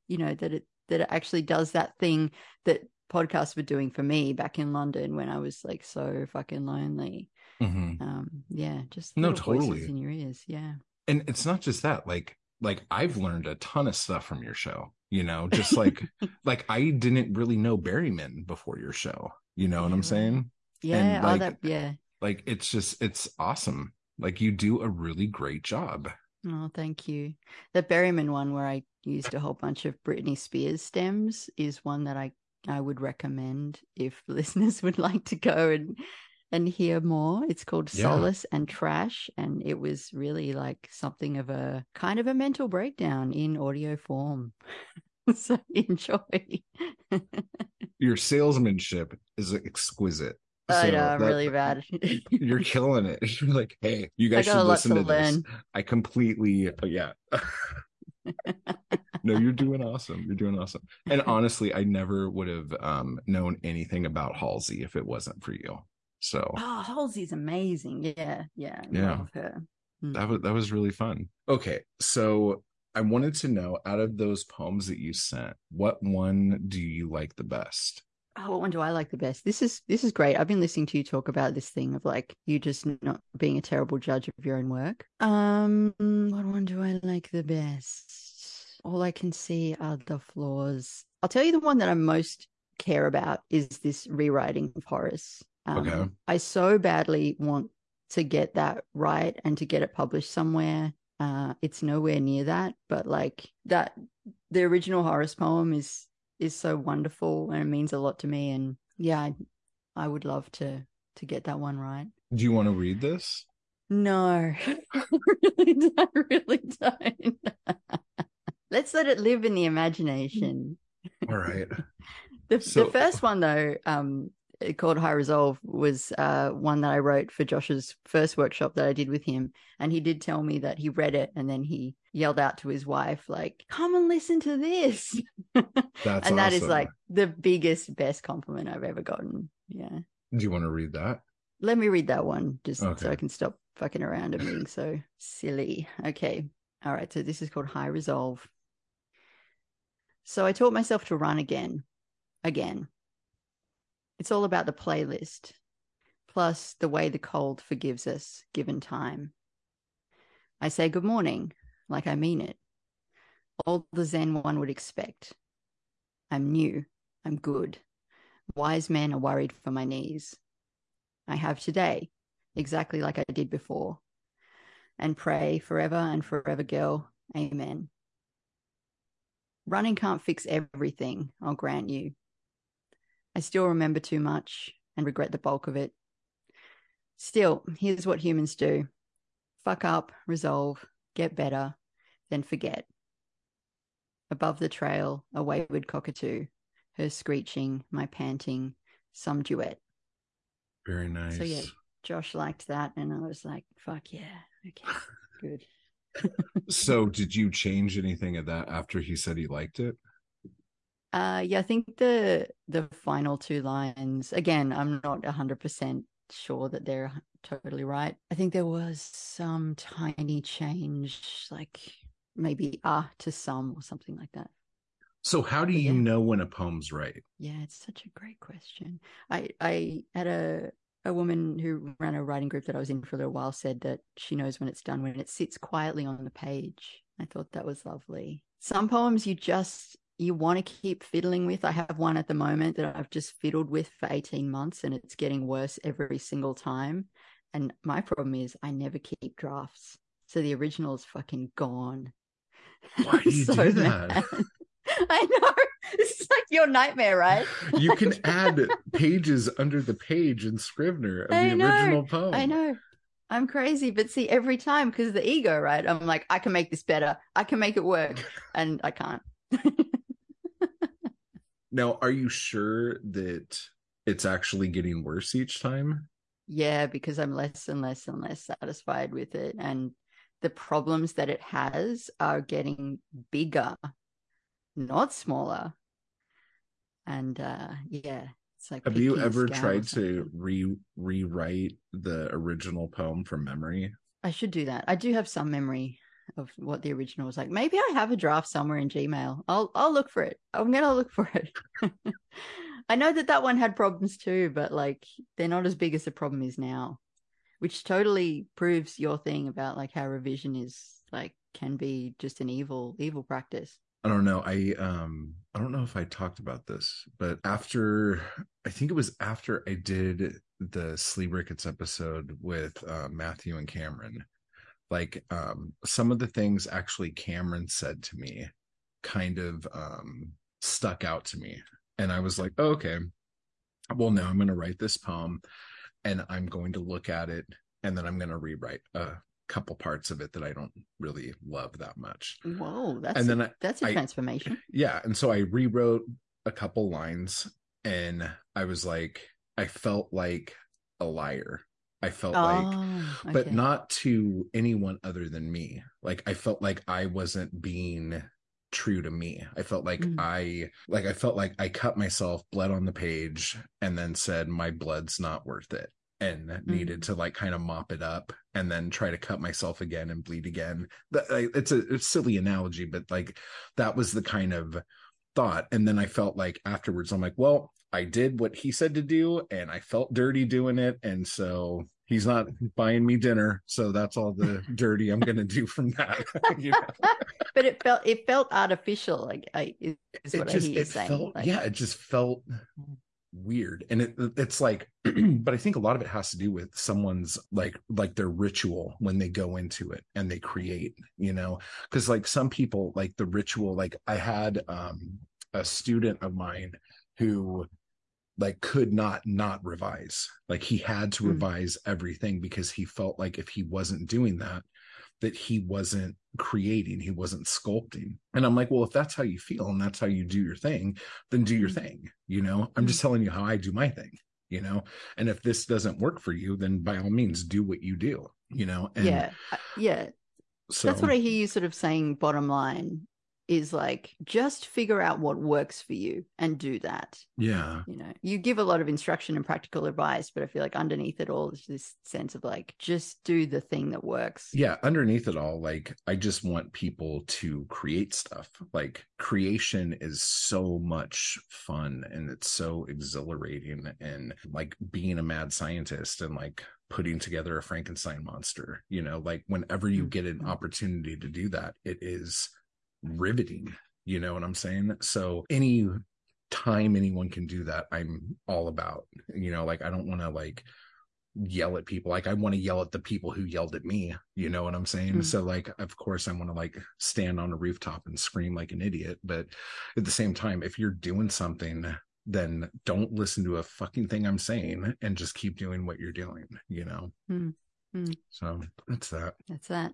you know, that it that it actually does that thing that podcasts were doing for me back in London when I was like so fucking lonely. Mhm. Um, yeah, just No, totally. in your ears. Yeah. and it's not just that like like i've learned a ton of stuff from your show you know just like like i didn't really know berryman before your show you know what i'm saying Yeah. like- that, yeah. like it's just it's awesome like you do a really great job Oh, thank you. The Berryman one where I used a whole bunch of Britney Spears stems is one that I I would recommend if listeners would like to go and and hear more. It's called Yeah. Solace and Trash and it was really like something of a kind of a mental breakdown in audio form. so enjoy. your salesmanship is exquisite I know I'm that- really bad. you're killing it you're like hey you guys should listen to to this i completely yeah no you're doing awesome you're doing awesome and honestly i never would have um known anything about halsey if it wasn't for you so Oh, Halsey's amazing. Yeah, yeah. I Yeah. love her. Mm. that was that was really fun okay so i wanted to know out of those poems that you sent what one do you like the best Oh, what one do I like the best? This is this is great. I've been listening to you talk about this thing of like you just not being a terrible judge of your own work. Um, what one do I like the best? All I can see are the flaws. I'll tell you the one that I most care about is this rewriting of Horace. Um, Okay. I so badly want to get that right and to get it published somewhere. Uh, it's nowhere near that, but like that, the original Horace poem is is so wonderful and it means a lot to me. And yeah, I, I would love to to get that one right. Do you want to read this? No, I really don't. I really don't. Let's let it live in the imagination. All right. The, So- the first one though, um, called High Resolve, was uh, one that I wrote for Josh's first workshop that I did with him, and he did tell me that he read it and then he yelled out to his wife like, "Come and listen to this," That's and that is like the biggest, best compliment I've ever gotten. Yeah, Do you want to read that? let me read that one just so I can stop fucking around and being so silly. Okay, all right. So this is called High Resolve. So I taught myself to run again, again. It's all about the playlist, plus the way the cold forgives us given time. I say good morning, like I mean it. All the Zen one would expect. I'm new, I'm good. Wise men are worried for my knees. I have today, exactly like I did before. And pray forever and forever, girl. Amen. Running can't fix everything, I'll grant you. I still remember too much and regret the bulk of it. Still, here's what humans do fuck up, resolve, get better, then forget. Above the trail, a wayward cockatoo, her screeching, my panting, some duet. Very nice. So, yeah. Josh liked that, and I was like, fuck yeah, okay, good. So, did you change anything of that after he said he liked it? Uh, yeah, I think the the final two lines again. I'm not hundred percent sure that they're totally right. I think there was some tiny change, like maybe ah to some or something like that. So, how do you yeah. know when a poem's right? Yeah, it's such a great question. I I had a a woman who ran a writing group that I was in for a little while said that she knows when it's done when it sits quietly on the page. I thought that was lovely. Some poems you just you want to keep fiddling with. I have one at the moment that I've just fiddled with for 18 months and it's getting worse every single time. And my problem is I never keep drafts. So the original is fucking gone. Why do you do that? mad. I know. This is like your nightmare, right? You can add pages under the page in Scrivener of I the know, original poem. I know. I'm crazy, but see, every time because the ego, right? I'm like, I can make this better. I can make it work, and I can't. Now, are you sure that it's actually getting worse each time? yeah, because I'm less and less and less satisfied with it, and the problems that it has are getting bigger, not smaller. And uh yeah, it's like Have you ever tried to re rewrite the original poem from memory? I should do that. I do have some memory of what the original was like. Maybe I have a draft somewhere in Gmail. I'll I'll look for it. I'm gonna look for it. I know that that one had problems too, but like they're not as big as the problem is now, which totally proves your thing about like how revision is like can be just an evil evil practice. I don't know. I um I don't know if I talked about this, but after I think it was after I did the Sleep Rickets episode with uh, Matthew and Cameron, like um some of the things actually Cameron said to me kind of um stuck out to me. And I was like, oh, okay. Well, now I'm gonna write this poem and I'm going to look at it and then I'm gonna rewrite a couple parts of it that I don't really love that much. Whoa, that's And then I- that's a I- transformation. yeah and so i rewrote a couple lines and i was like i felt like a liar i felt like oh, but okay. not to anyone other than me. Like i felt like i wasn't being true to me. I felt like Mm. i like i felt like i cut myself bled on the page and then said my blood's not worth it and needed to like kind of mop it up and then try to cut myself again and bleed again. That like, it's a, it's a silly analogy but like that was the kind of thought. And then i felt like afterwards i'm like well i did what he said to do and i felt dirty doing it and so he's not buying me dinner so that's all the dirty i'm gonna do from that you know? but it felt it felt artificial. Like I is it what just I hear you it saying. felt like, yeah it just felt weird and it, it's like but i think a lot of it has to do with someone's like like their ritual when they go into it and they create you know because like some people like the ritual like i had um a student of mine who like could not not revise like he had to Mm. revise everything because he felt like if he wasn't doing that that he wasn't creating he wasn't sculpting and i'm like well if that's how you feel and that's how you do your thing then do your Mm. thing you know i'm just telling you how i do my thing you know and if this doesn't work for you then by all means do what you do you know and yeah, uh, yeah. so That's what I hear you sort of saying. Bottom line is like just figure out what works for you and do that. yeah You know, you give a lot of instruction and practical advice, but I feel like underneath it all is this sense of like just do the thing that works. yeah underneath it all like i just want people to create stuff like creation is so much fun and it's so exhilarating and like being a mad scientist and like putting together a frankenstein monster you know like whenever you get an Mhm. opportunity to do that it is riveting you know what i'm saying so any time anyone can do that i'm all about you know like i don't want to like yell at people like i want to yell at the people who yelled at me you know what i'm saying Mm. so like of course i want to like stand on a rooftop and scream like an idiot but at the same time if you're doing something then don't listen to a fucking thing i'm saying and just keep doing what you're doing you know Mm. Mm. so that's that That's that.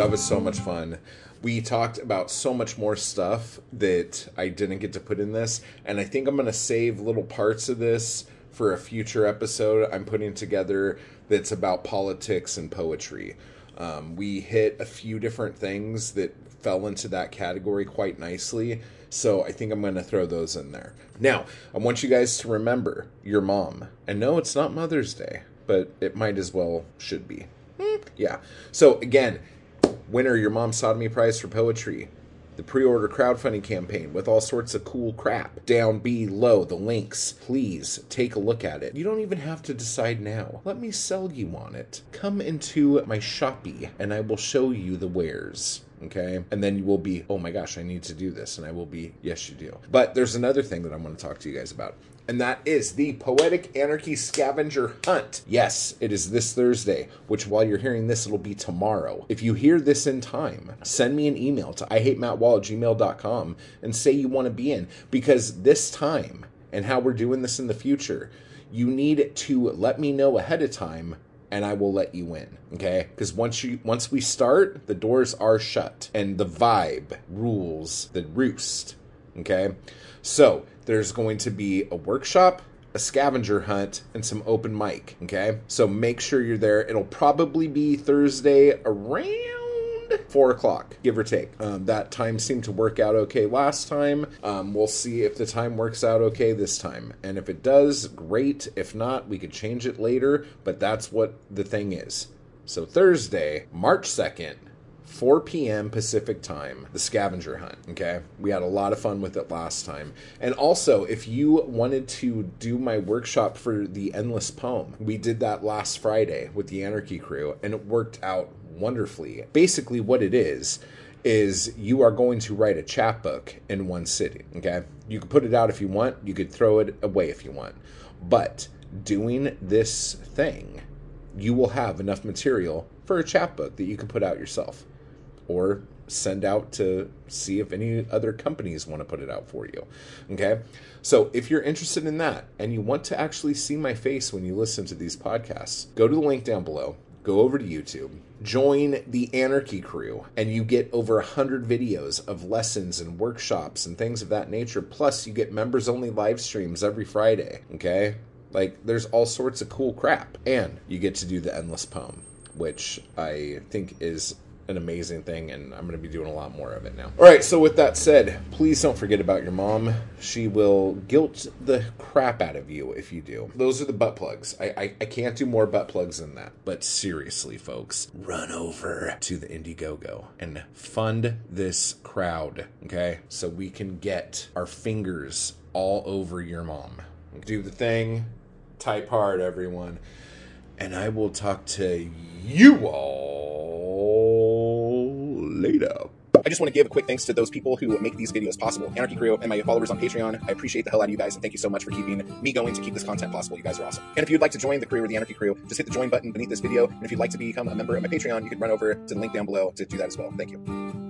That was so much fun. We talked about so much more stuff that I didn't get to put in this, and I think I'm going to save little parts of this for a future episode I'm putting together that's about politics and poetry. Um, we hit a few different things that fell into that category quite nicely, so I think I'm going to throw those in there. Now, I want you guys to remember your mom. And no, it's not Mother's Day, but it might as well should be. Yeah. So again, winner your mom's sodomy prize for poetry. The pre-order crowdfunding campaign with all sorts of cool crap down below the links. Please take a look at it. You don't even have to decide now. Let me sell you on it. Come into my Shopee and I will show you the wares. Okay. And then you will be, oh my gosh, I need to do this. And I will be, yes, you do. But there's another thing that I want to talk to you guys about and that is the Poetic Anarchy Scavenger Hunt. Yes, it is this Thursday, which while you're hearing this, it'll be tomorrow. If you hear this in time, send me an email to ihatemattwall at gmail.com and say you want to be in, because this time and how we're doing this in the future, you need to let me know ahead of time and I will let you in. Okay? Because once you once we start, the doors are shut and the vibe rules the roost. Okay? So there's going to be a workshop, a scavenger hunt, and some open mic. Okay? So make sure you're there. It'll probably be Thursday around four o'clock, give or take. Um, that time seemed to work out okay last time. Um, we'll see if the time works out okay this time. And if it does, great. If not, we could change it later. But that's what the thing is. So Thursday, March 2nd, 4 p.m. Pacific time, the scavenger hunt. Okay. We had a lot of fun with it last time. And also, if you wanted to do my workshop for the Endless Poem, we did that last Friday with the Anarchy crew, and it worked out wonderfully. Basically, what it is, is you are going to write a chapbook in one sitting. Okay. You could put it out if you want, you could throw it away if you want. But doing this thing, you will have enough material for a chapbook that you can put out yourself or send out to see if any other companies want to put it out for you. Okay? So, if you're interested in that and you want to actually see my face when you listen to these podcasts, go to the link down below, go over to YouTube, join the Anarchy crew, and you get over 100 videos of lessons and workshops and things of that nature. Plus, you get members only live streams every Friday. Okay? Like, there's all sorts of cool crap. And you get to do the endless poem, which I think is an amazing thing, and I'm going to be doing a lot more of it now. All right, so with that said, please don't forget about your mom. She will guilt the crap out of you if you do. Those are the butt plugs. I, I, I can't do more butt plugs than that. But seriously, folks, run over to the Indiegogo and fund this crowd, okay? So we can get our fingers all over your mom. Do the thing, type hard, everyone. And I will talk to you all later. I just want to give a quick thanks to those people who make these videos possible. Anarchy Crew and my followers on Patreon. I appreciate the hell out of you guys and thank you so much for keeping me going to keep this content possible. You guys are awesome. And if you'd like to join the crew or the Anarchy Crew, just hit the join button beneath this video. And if you'd like to become a member of my Patreon, you can run over to the link down below to do that as well. Thank you.